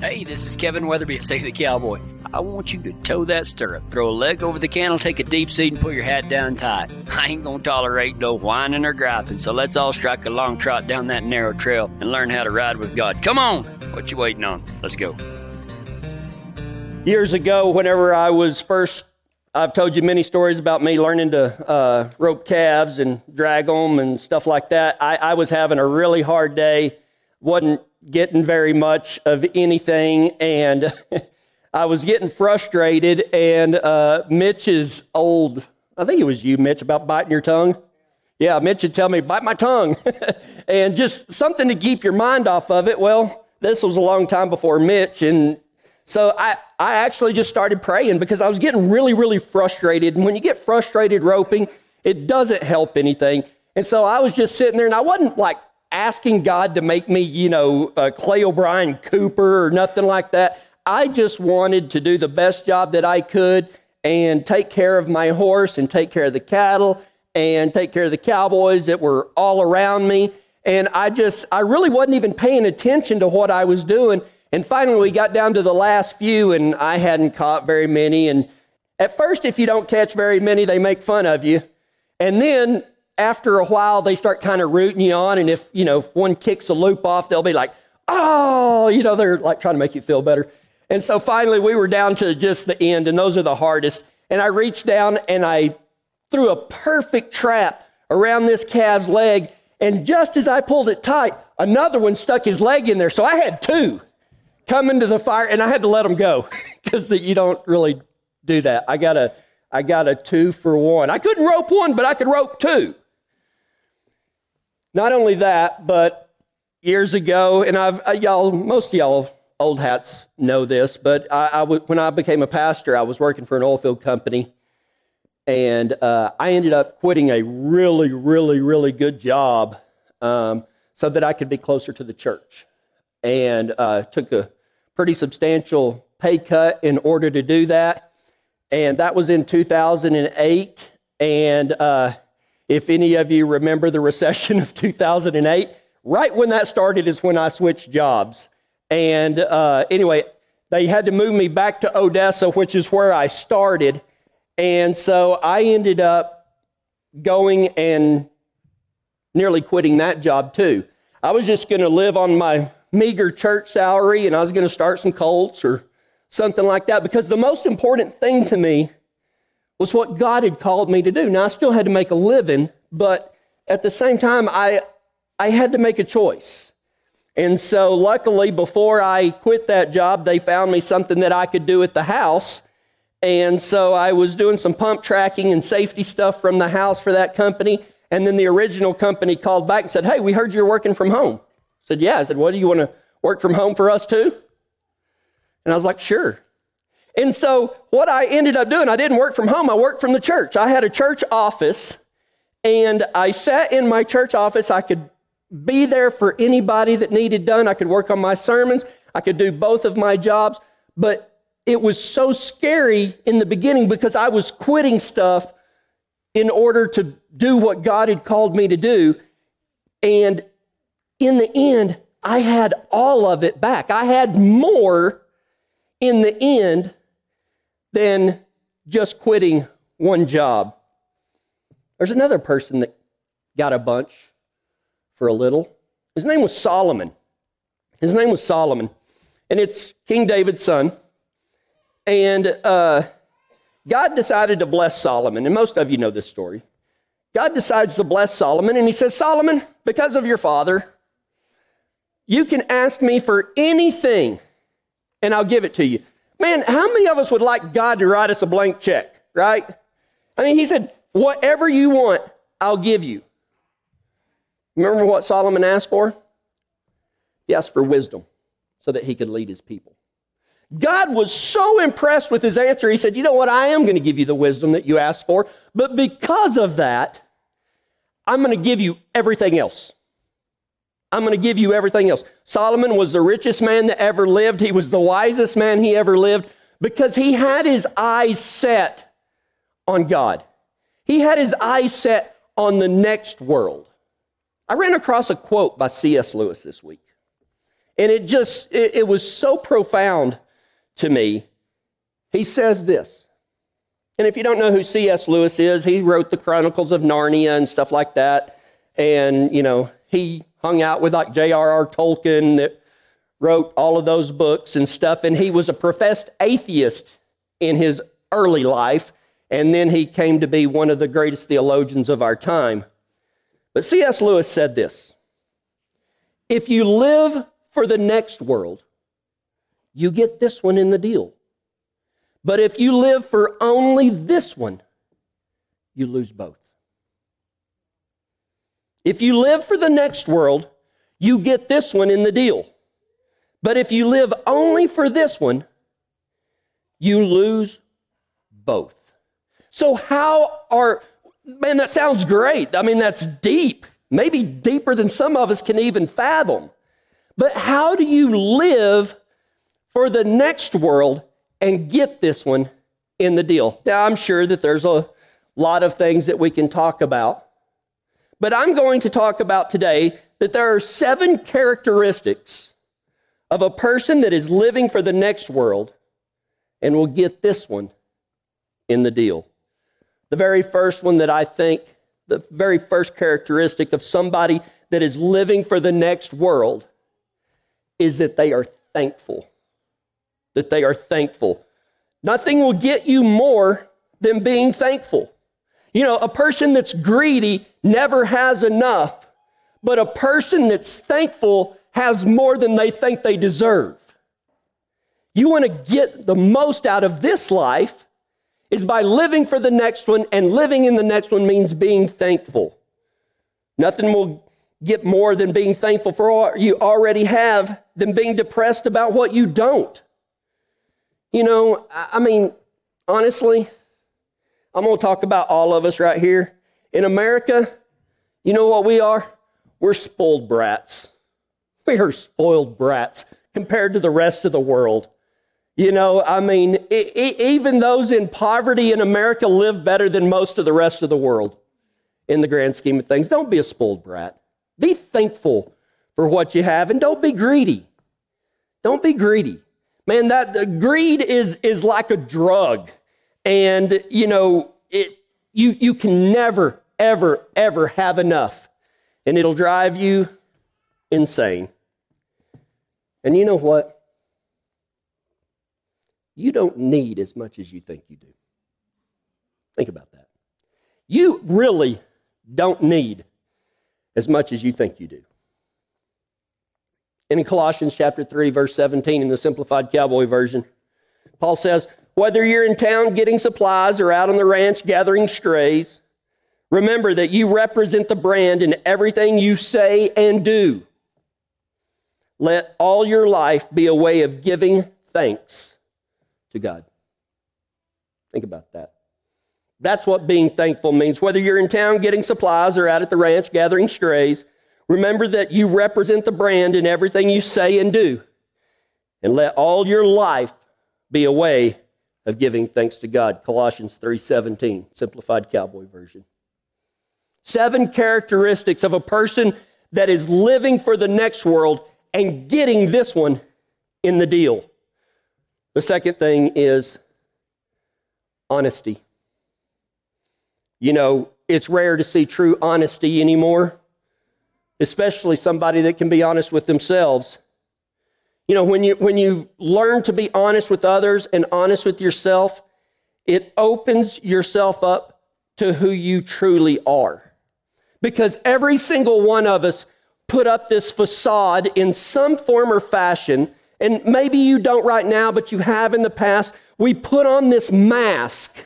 Hey, this is Kevin Weatherby at Say the Cowboy. I want you to toe that stirrup, throw a leg over the cantle, take a deep seat, and put your hat down tight. I ain't gonna tolerate no whining or griping, so let's all strike a long trot down that narrow trail and learn how to ride with God. Come on! What you waiting on? Let's go. Years ago, whenever I was first, I've told you many stories about me learning to uh, rope calves and drag them and stuff like that. I, I was having a really hard day, wasn't getting very much of anything, and I was getting frustrated. And uh, Mitch's old, I think it was you, Mitch, about biting your tongue. Yeah, Mitch would tell me, bite my tongue, and just something to keep your mind off of it. Well, this was a long time before Mitch, and so I, I actually just started praying because I was getting really, really frustrated. And when you get frustrated roping, it doesn't help anything. And so I was just sitting there, and I wasn't like asking God to make me, you know, uh, Clay O'Brien Cooper or nothing like that. I just wanted to do the best job that I could and take care of my horse and take care of the cattle and take care of the cowboys that were all around me. And I just, I really wasn't even paying attention to what I was doing. And finally, we got down to the last few, and I hadn't caught very many. And at first, if you don't catch very many, they make fun of you. And then after a while, they start kind of rooting you on. And if, you know, one kicks a loop off, they'll be like, oh, you know, they're like trying to make you feel better. And so finally, we were down to just the end, and those are the hardest. And I reached down and I threw a perfect trap around this calf's leg. And just as I pulled it tight, another one stuck his leg in there. So I had two come into the fire, and I had to let them go because you don't really do that. I got a, I got a two for one. I couldn't rope one, but I could rope two. Not only that, but years ago, and I've uh, y'all, most of y'all old hats know this, but I, I w- when I became a pastor, I was working for an oil field company, and uh, I ended up quitting a really, really, really good job um, so that I could be closer to the church, and uh, took a pretty substantial pay cut in order to do that, and that was in 2008, and uh, if any of you remember the recession of 2008, right when that started is when I switched jobs. And uh, anyway, they had to move me back to Odessa, which is where I started. And so I ended up going and nearly quitting that job too. I was just going to live on my meager church salary and I was going to start some cults or something like that because the most important thing to me was what God had called me to do. Now, I still had to make a living, but at the same time, I, I had to make a choice. And so, luckily, before I quit that job, they found me something that I could do at the house. And so I was doing some pump tracking and safety stuff from the house for that company. And then the original company called back and said, Hey, we heard you're working from home. I said, Yeah. I said, What do you want to work from home for us too? And I was like, Sure. And so, what I ended up doing, I didn't work from home, I worked from the church. I had a church office, and I sat in my church office. I could be there for anybody that needed done. I could work on my sermons, I could do both of my jobs. But it was so scary in the beginning because I was quitting stuff in order to do what God had called me to do. And in the end, I had all of it back. I had more in the end than just quitting one job. There's another person that got a bunch for a little. His name was Solomon. His name was Solomon. And it's King David's son. And uh, God decided to bless Solomon. And most of you know this story. God decides to bless Solomon, and he says, Solomon, because of your father, you can ask me for anything, and I'll give it to you. Man, how many of us would like God to write us a blank check, right? I mean, he said, whatever you want, I'll give you. Remember what Solomon asked for? He asked for wisdom so that he could lead his people. God was so impressed with his answer, he said, You know what? I am going to give you the wisdom that you asked for, but because of that, I'm going to give you everything else. I'm going to give you everything else. Solomon was the richest man that ever lived. He was the wisest man he ever lived because he had his eyes set on God. He had his eyes set on the next world. I ran across a quote by C.S. Lewis this week. And it just, it, it was so profound to me. He says this. And if you don't know who C.S. Lewis is, he wrote the Chronicles of Narnia and stuff like that. And, you know, he hung out with like J.R.R. Tolkien that wrote all of those books and stuff. And he was a professed atheist in his early life. And then he came to be one of the greatest theologians of our time. But C.S. Lewis said this If you live for the next world, you get this one in the deal. But if you live for only this one, you lose both. If you live for the next world, you get this one in the deal. But if you live only for this one, you lose both. So, how are, man, that sounds great. I mean, that's deep, maybe deeper than some of us can even fathom. But how do you live for the next world and get this one in the deal? Now, I'm sure that there's a lot of things that we can talk about. But I'm going to talk about today that there are seven characteristics of a person that is living for the next world and will get this one in the deal. The very first one that I think, the very first characteristic of somebody that is living for the next world is that they are thankful. That they are thankful. Nothing will get you more than being thankful. You know, a person that's greedy never has enough, but a person that's thankful has more than they think they deserve. You want to get the most out of this life is by living for the next one, and living in the next one means being thankful. Nothing will get more than being thankful for what you already have than being depressed about what you don't. You know, I mean, honestly, I'm going to talk about all of us right here. In America, you know what we are? We're spoiled brats. We are spoiled brats compared to the rest of the world. You know, I mean, it, it, even those in poverty in America live better than most of the rest of the world in the grand scheme of things. Don't be a spoiled brat. Be thankful for what you have and don't be greedy. Don't be greedy. Man, that greed is, is like a drug. And, you know, it, you, you can never, ever, ever have enough. And it'll drive you insane. And you know what? You don't need as much as you think you do. Think about that. You really don't need as much as you think you do. And in Colossians chapter 3, verse 17, in the Simplified Cowboy version, Paul says, whether you're in town getting supplies or out on the ranch gathering strays, remember that you represent the brand in everything you say and do. Let all your life be a way of giving thanks to God. Think about that. That's what being thankful means. Whether you're in town getting supplies or out at the ranch gathering strays, remember that you represent the brand in everything you say and do. And let all your life be a way of giving thanks to God. Colossians 3:17, simplified cowboy version. Seven characteristics of a person that is living for the next world and getting this one in the deal. The second thing is honesty. You know, it's rare to see true honesty anymore, especially somebody that can be honest with themselves. You know, when you, when you learn to be honest with others and honest with yourself, it opens yourself up to who you truly are. Because every single one of us put up this facade in some form or fashion, and maybe you don't right now, but you have in the past. We put on this mask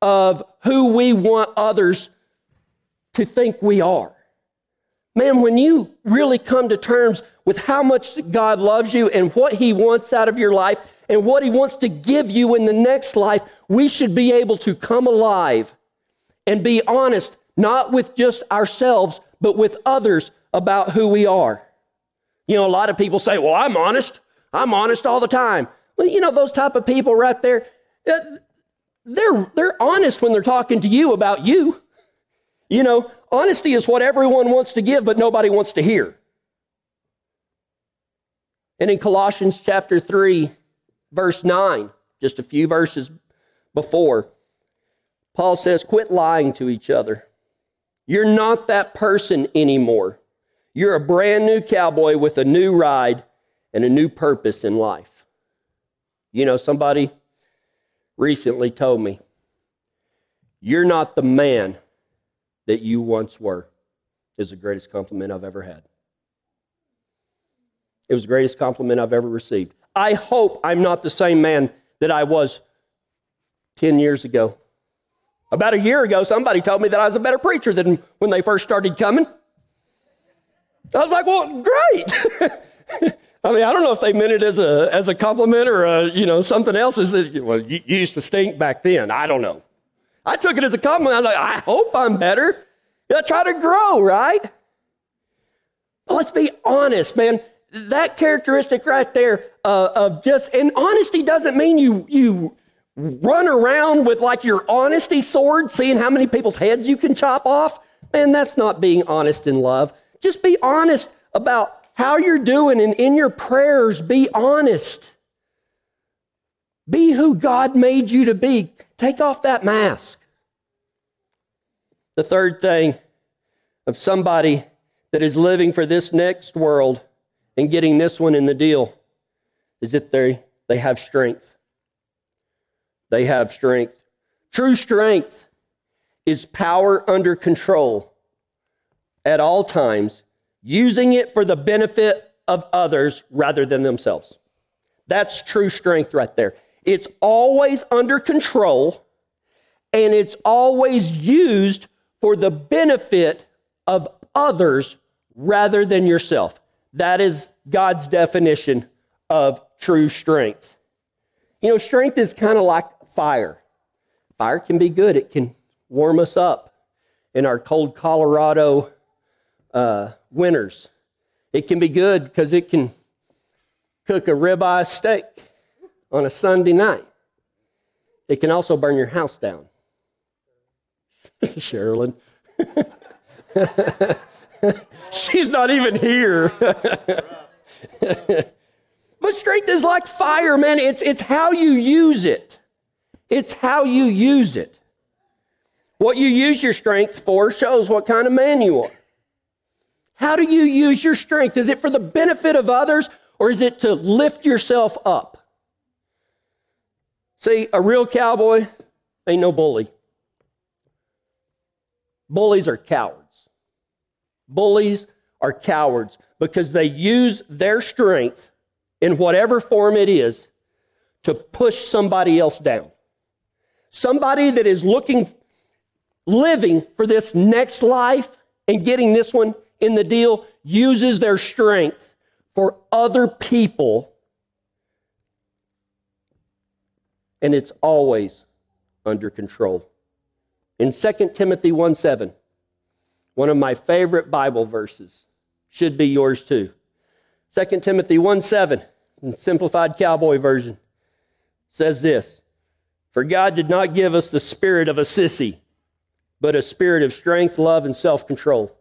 of who we want others to think we are. Man, when you really come to terms with how much God loves you and what He wants out of your life and what He wants to give you in the next life, we should be able to come alive and be honest, not with just ourselves, but with others about who we are. You know, a lot of people say, Well, I'm honest. I'm honest all the time. Well, you know, those type of people right there, uh, they're, they're honest when they're talking to you about you. You know, honesty is what everyone wants to give, but nobody wants to hear. And in Colossians chapter 3, verse 9, just a few verses before, Paul says, Quit lying to each other. You're not that person anymore. You're a brand new cowboy with a new ride and a new purpose in life. You know, somebody recently told me, You're not the man that you once were, is the greatest compliment I've ever had. It was the greatest compliment I've ever received. I hope I'm not the same man that I was 10 years ago. About a year ago, somebody told me that I was a better preacher than when they first started coming. I was like, well, great. I mean, I don't know if they meant it as a, as a compliment or, a, you know, something else. Is that, well, you, you used to stink back then. I don't know. I took it as a compliment. I was like, I hope I'm better. Yeah, try to grow, right? But let's be honest, man. That characteristic right there uh, of just, and honesty doesn't mean you, you run around with like your honesty sword, seeing how many people's heads you can chop off. Man, that's not being honest in love. Just be honest about how you're doing, and in your prayers, be honest. Be who God made you to be. Take off that mask. The third thing of somebody that is living for this next world and getting this one in the deal is that they, they have strength. They have strength. True strength is power under control at all times using it for the benefit of others rather than themselves. That's true strength right there. It's always under control and it's always used for the benefit of others rather than yourself. That is God's definition of true strength. You know, strength is kind of like fire. Fire can be good, it can warm us up in our cold Colorado uh, winters. It can be good because it can cook a ribeye steak on a Sunday night. It can also burn your house down. Sherilyn. She's not even here. but strength is like fire, man. It's, it's how you use it. It's how you use it. What you use your strength for shows what kind of man you are. How do you use your strength? Is it for the benefit of others or is it to lift yourself up? See, a real cowboy ain't no bully. Bullies are cowards. Bullies are cowards because they use their strength in whatever form it is to push somebody else down. Somebody that is looking, living for this next life and getting this one in the deal uses their strength for other people, and it's always under control. In 2 Timothy 1 7, one of my favorite Bible verses, should be yours too. 2 Timothy 1 7, simplified cowboy version, says this For God did not give us the spirit of a sissy, but a spirit of strength, love, and self control.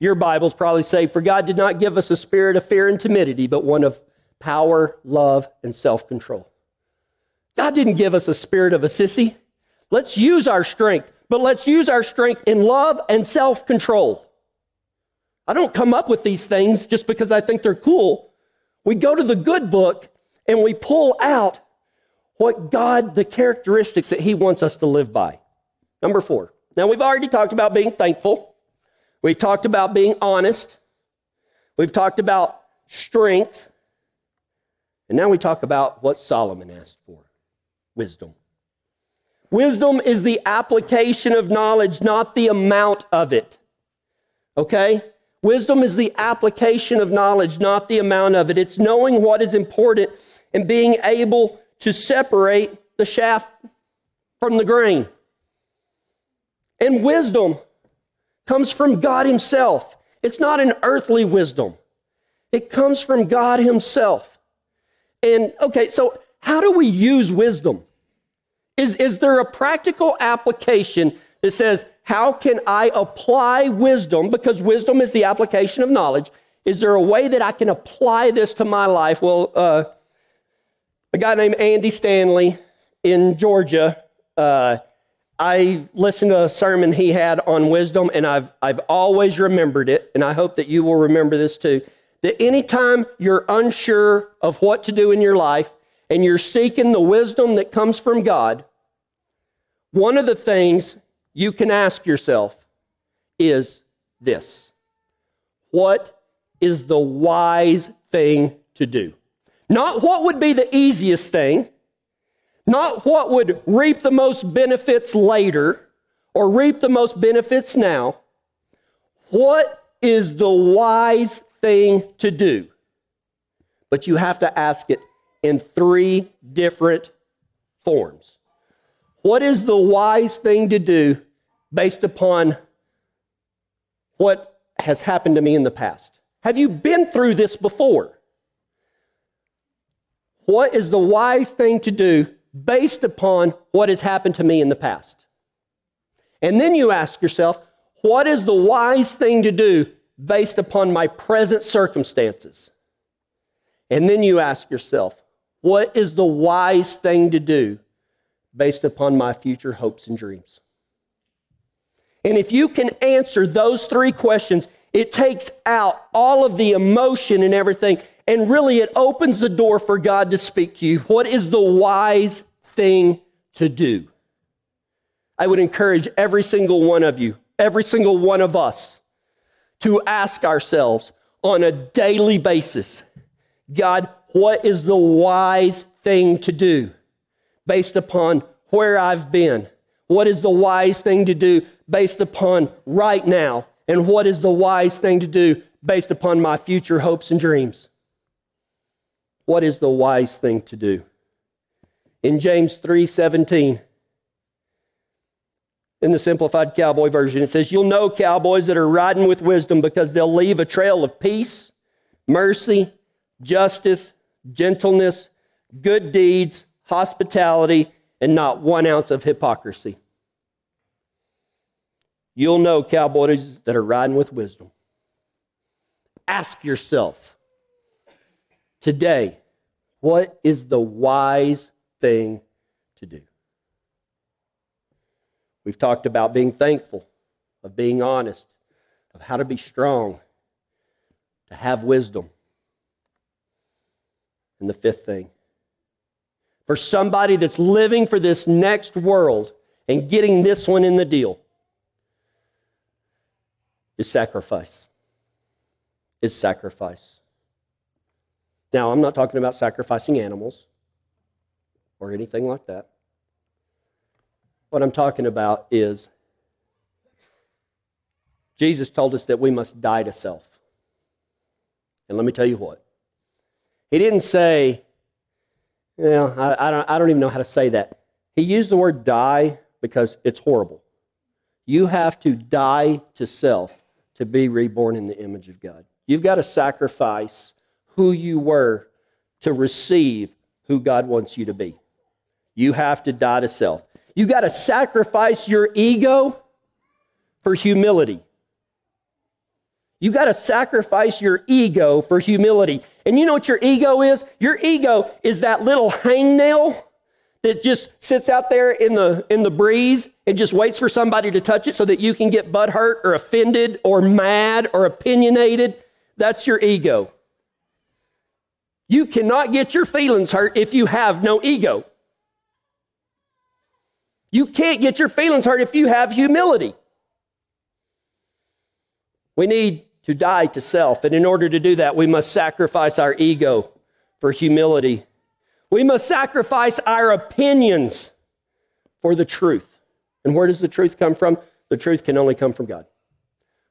Your Bibles probably say, For God did not give us a spirit of fear and timidity, but one of power, love, and self control. God didn't give us a spirit of a sissy. Let's use our strength, but let's use our strength in love and self control. I don't come up with these things just because I think they're cool. We go to the good book and we pull out what God, the characteristics that He wants us to live by. Number four. Now, we've already talked about being thankful. We've talked about being honest. We've talked about strength. And now we talk about what Solomon asked for wisdom. Wisdom is the application of knowledge, not the amount of it. Okay? Wisdom is the application of knowledge, not the amount of it. It's knowing what is important and being able to separate the chaff from the grain. And wisdom comes from God Himself. It's not an earthly wisdom, it comes from God Himself. And okay, so how do we use wisdom? Is, is there a practical application that says, how can I apply wisdom? Because wisdom is the application of knowledge. is there a way that I can apply this to my life? Well, uh, a guy named Andy Stanley in Georgia, uh, I listened to a sermon he had on wisdom, and I've, I've always remembered it, and I hope that you will remember this too. That anytime you're unsure of what to do in your life and you're seeking the wisdom that comes from God, one of the things you can ask yourself is this What is the wise thing to do? Not what would be the easiest thing, not what would reap the most benefits later or reap the most benefits now. What is the wise thing to do? But you have to ask it in three different forms. What is the wise thing to do based upon what has happened to me in the past? Have you been through this before? What is the wise thing to do based upon what has happened to me in the past. And then you ask yourself, what is the wise thing to do based upon my present circumstances? And then you ask yourself, what is the wise thing to do based upon my future hopes and dreams? And if you can answer those three questions, it takes out all of the emotion and everything and really, it opens the door for God to speak to you. What is the wise thing to do? I would encourage every single one of you, every single one of us, to ask ourselves on a daily basis God, what is the wise thing to do based upon where I've been? What is the wise thing to do based upon right now? And what is the wise thing to do based upon my future hopes and dreams? what is the wise thing to do? In James 3:17, in the simplified cowboy version, it says, You'll know cowboys that are riding with wisdom because they'll leave a trail of peace, mercy, justice, gentleness, good deeds, hospitality, and not one ounce of hypocrisy. You'll know cowboys that are riding with wisdom. Ask yourself, today, what is the wise thing to do? We've talked about being thankful, of being honest, of how to be strong, to have wisdom. And the fifth thing, for somebody that's living for this next world and getting this one in the deal, is sacrifice. Is sacrifice. Now, I'm not talking about sacrificing animals or anything like that. What I'm talking about is Jesus told us that we must die to self. And let me tell you what. He didn't say, you know, I, I, don't, I don't even know how to say that. He used the word die because it's horrible. You have to die to self to be reborn in the image of God. You've got to sacrifice who you were to receive who God wants you to be. You have to die to self. You've got to sacrifice your ego for humility. You got to sacrifice your ego for humility. And you know what your ego is? Your ego is that little hangnail that just sits out there in the in the breeze and just waits for somebody to touch it so that you can get butthurt or offended or mad or opinionated. That's your ego. You cannot get your feelings hurt if you have no ego. You can't get your feelings hurt if you have humility. We need to die to self, and in order to do that, we must sacrifice our ego for humility. We must sacrifice our opinions for the truth. And where does the truth come from? The truth can only come from God.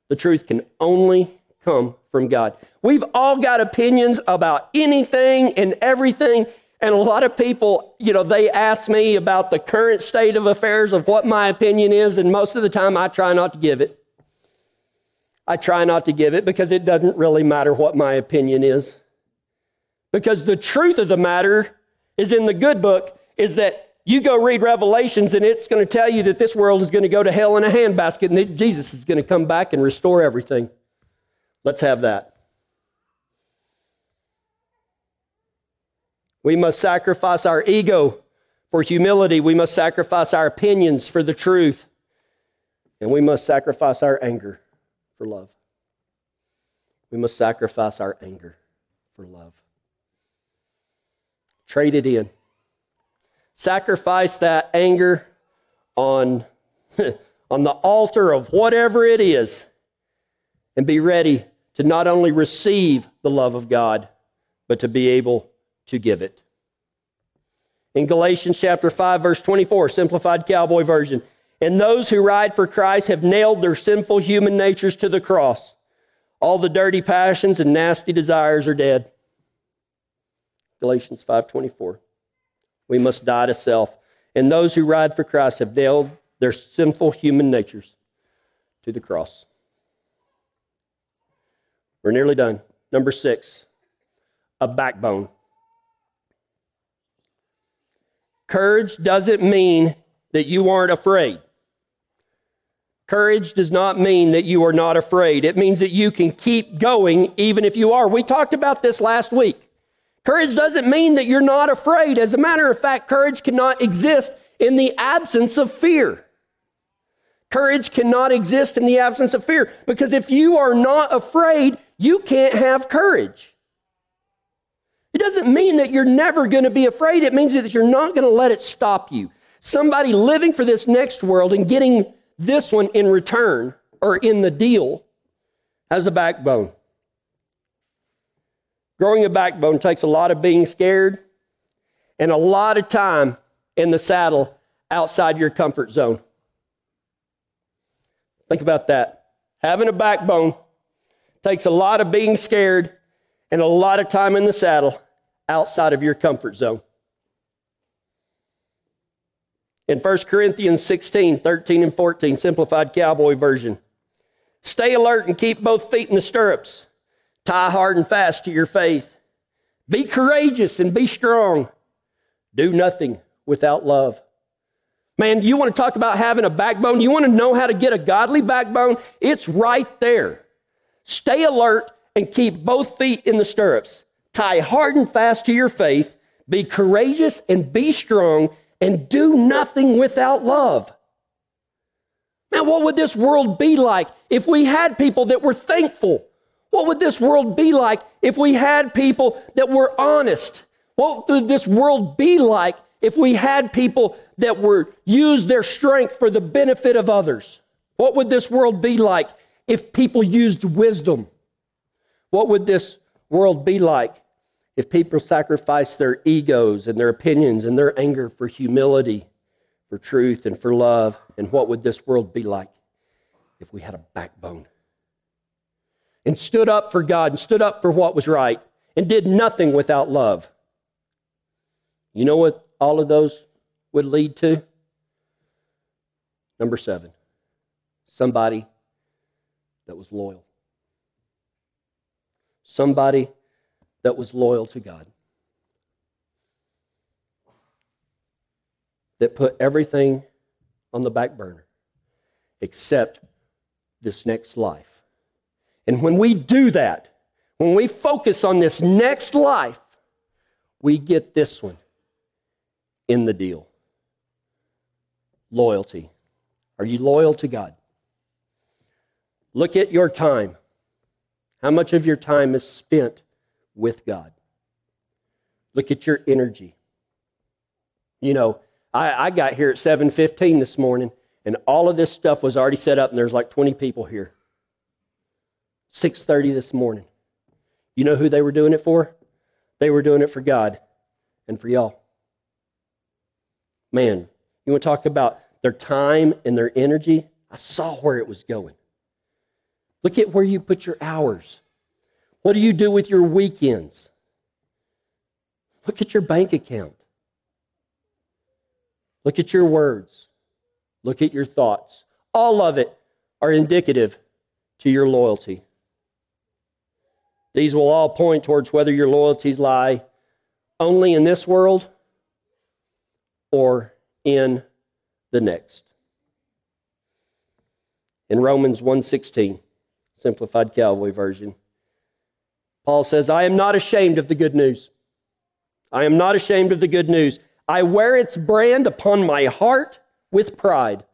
The truth can only come from God. We've all got opinions about anything and everything. And a lot of people, you know, they ask me about the current state of affairs of what my opinion is, and most of the time I try not to give it. I try not to give it because it doesn't really matter what my opinion is. Because the truth of the matter is in the good book is that you go read Revelations and it's going to tell you that this world is going to go to hell in a handbasket and that Jesus is going to come back and restore everything. Let's have that. We must sacrifice our ego for humility. We must sacrifice our opinions for the truth. And we must sacrifice our anger for love. We must sacrifice our anger for love. Trade it in. Sacrifice that anger on, on the altar of whatever it is and be ready to not only receive the love of God, but to be able to give it. In Galatians chapter 5 verse 24, simplified cowboy version, and those who ride for Christ have nailed their sinful human natures to the cross. All the dirty passions and nasty desires are dead. Galatians 5:24. We must die to self, and those who ride for Christ have nailed their sinful human natures to the cross. We're nearly done. Number 6, a backbone. Courage doesn't mean that you aren't afraid. Courage does not mean that you are not afraid. It means that you can keep going even if you are. We talked about this last week. Courage doesn't mean that you're not afraid. As a matter of fact, courage cannot exist in the absence of fear. Courage cannot exist in the absence of fear because if you are not afraid, you can't have courage. It doesn't mean that you're never going to be afraid. It means that you're not going to let it stop you. Somebody living for this next world and getting this one in return or in the deal has a backbone. Growing a backbone takes a lot of being scared and a lot of time in the saddle outside your comfort zone. Think about that. Having a backbone takes a lot of being scared and a lot of time in the saddle outside of your comfort zone. In 1 Corinthians 16, 13, and 14, simplified cowboy version, stay alert and keep both feet in the stirrups. Tie hard and fast to your faith. Be courageous and be strong. Do nothing without love. Man, you want to talk about having a backbone? You want to know how to get a godly backbone? It's right there. Stay alert and keep both feet in the stirrups. Tie hard and fast to your faith. Be courageous and be strong and do nothing without love. Now, what would this world be like if we had people that were thankful? What would this world be like if we had people that were honest? What would this world be like if we had people that were used their strength for the benefit of others? What would this world be like if people used wisdom? What would this world be like if people sacrificed their egos and their opinions and their anger for humility, for truth, and for love? And what would this world be like if we had a backbone? and stood up for God and stood up for what was right and did nothing without love. You know what all of those would lead to? Number seven, somebody that was loyal. Somebody that was loyal to God. That put everything on the back burner except this next life and when we do that, when we focus on this next life, we get this one in the deal loyalty. Are you loyal to God? Look at your time. How much of your time is spent with God? Look at your energy. You know, I, I got here at 7:15 this morning, and all of this stuff was already set up, and there's like 20 people here. 6:30 this morning. You know who they were doing it for? They were doing it for God and for y'all. Man, you want to talk about their time and their energy? I saw where it was going. Look at where you put your hours. What do you do with your weekends? Look at your bank account. Look at your words. Look at your thoughts. All of it are indicative to your loyalty. These will all point towards whether your loyalties lie only in this world or in the next. In Romans 1:16, simplified cowboy version, Paul says, "I am not ashamed of the good news. I am not ashamed of the good news. I wear its brand upon my heart with pride.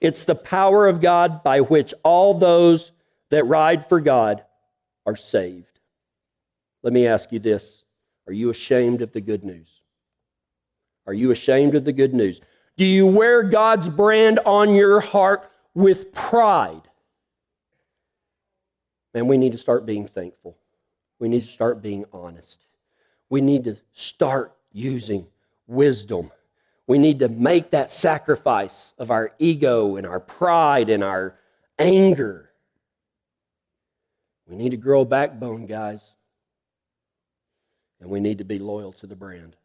It's the power of God by which all those that ride for God are saved. Let me ask you this Are you ashamed of the good news? Are you ashamed of the good news? Do you wear God's brand on your heart with pride? Man, we need to start being thankful. We need to start being honest. We need to start using wisdom. We need to make that sacrifice of our ego and our pride and our anger. We need to grow backbone, guys. And we need to be loyal to the brand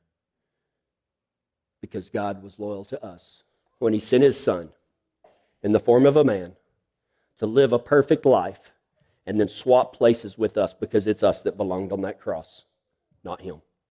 because God was loyal to us when He sent His Son in the form of a man to live a perfect life and then swap places with us because it's us that belonged on that cross, not Him.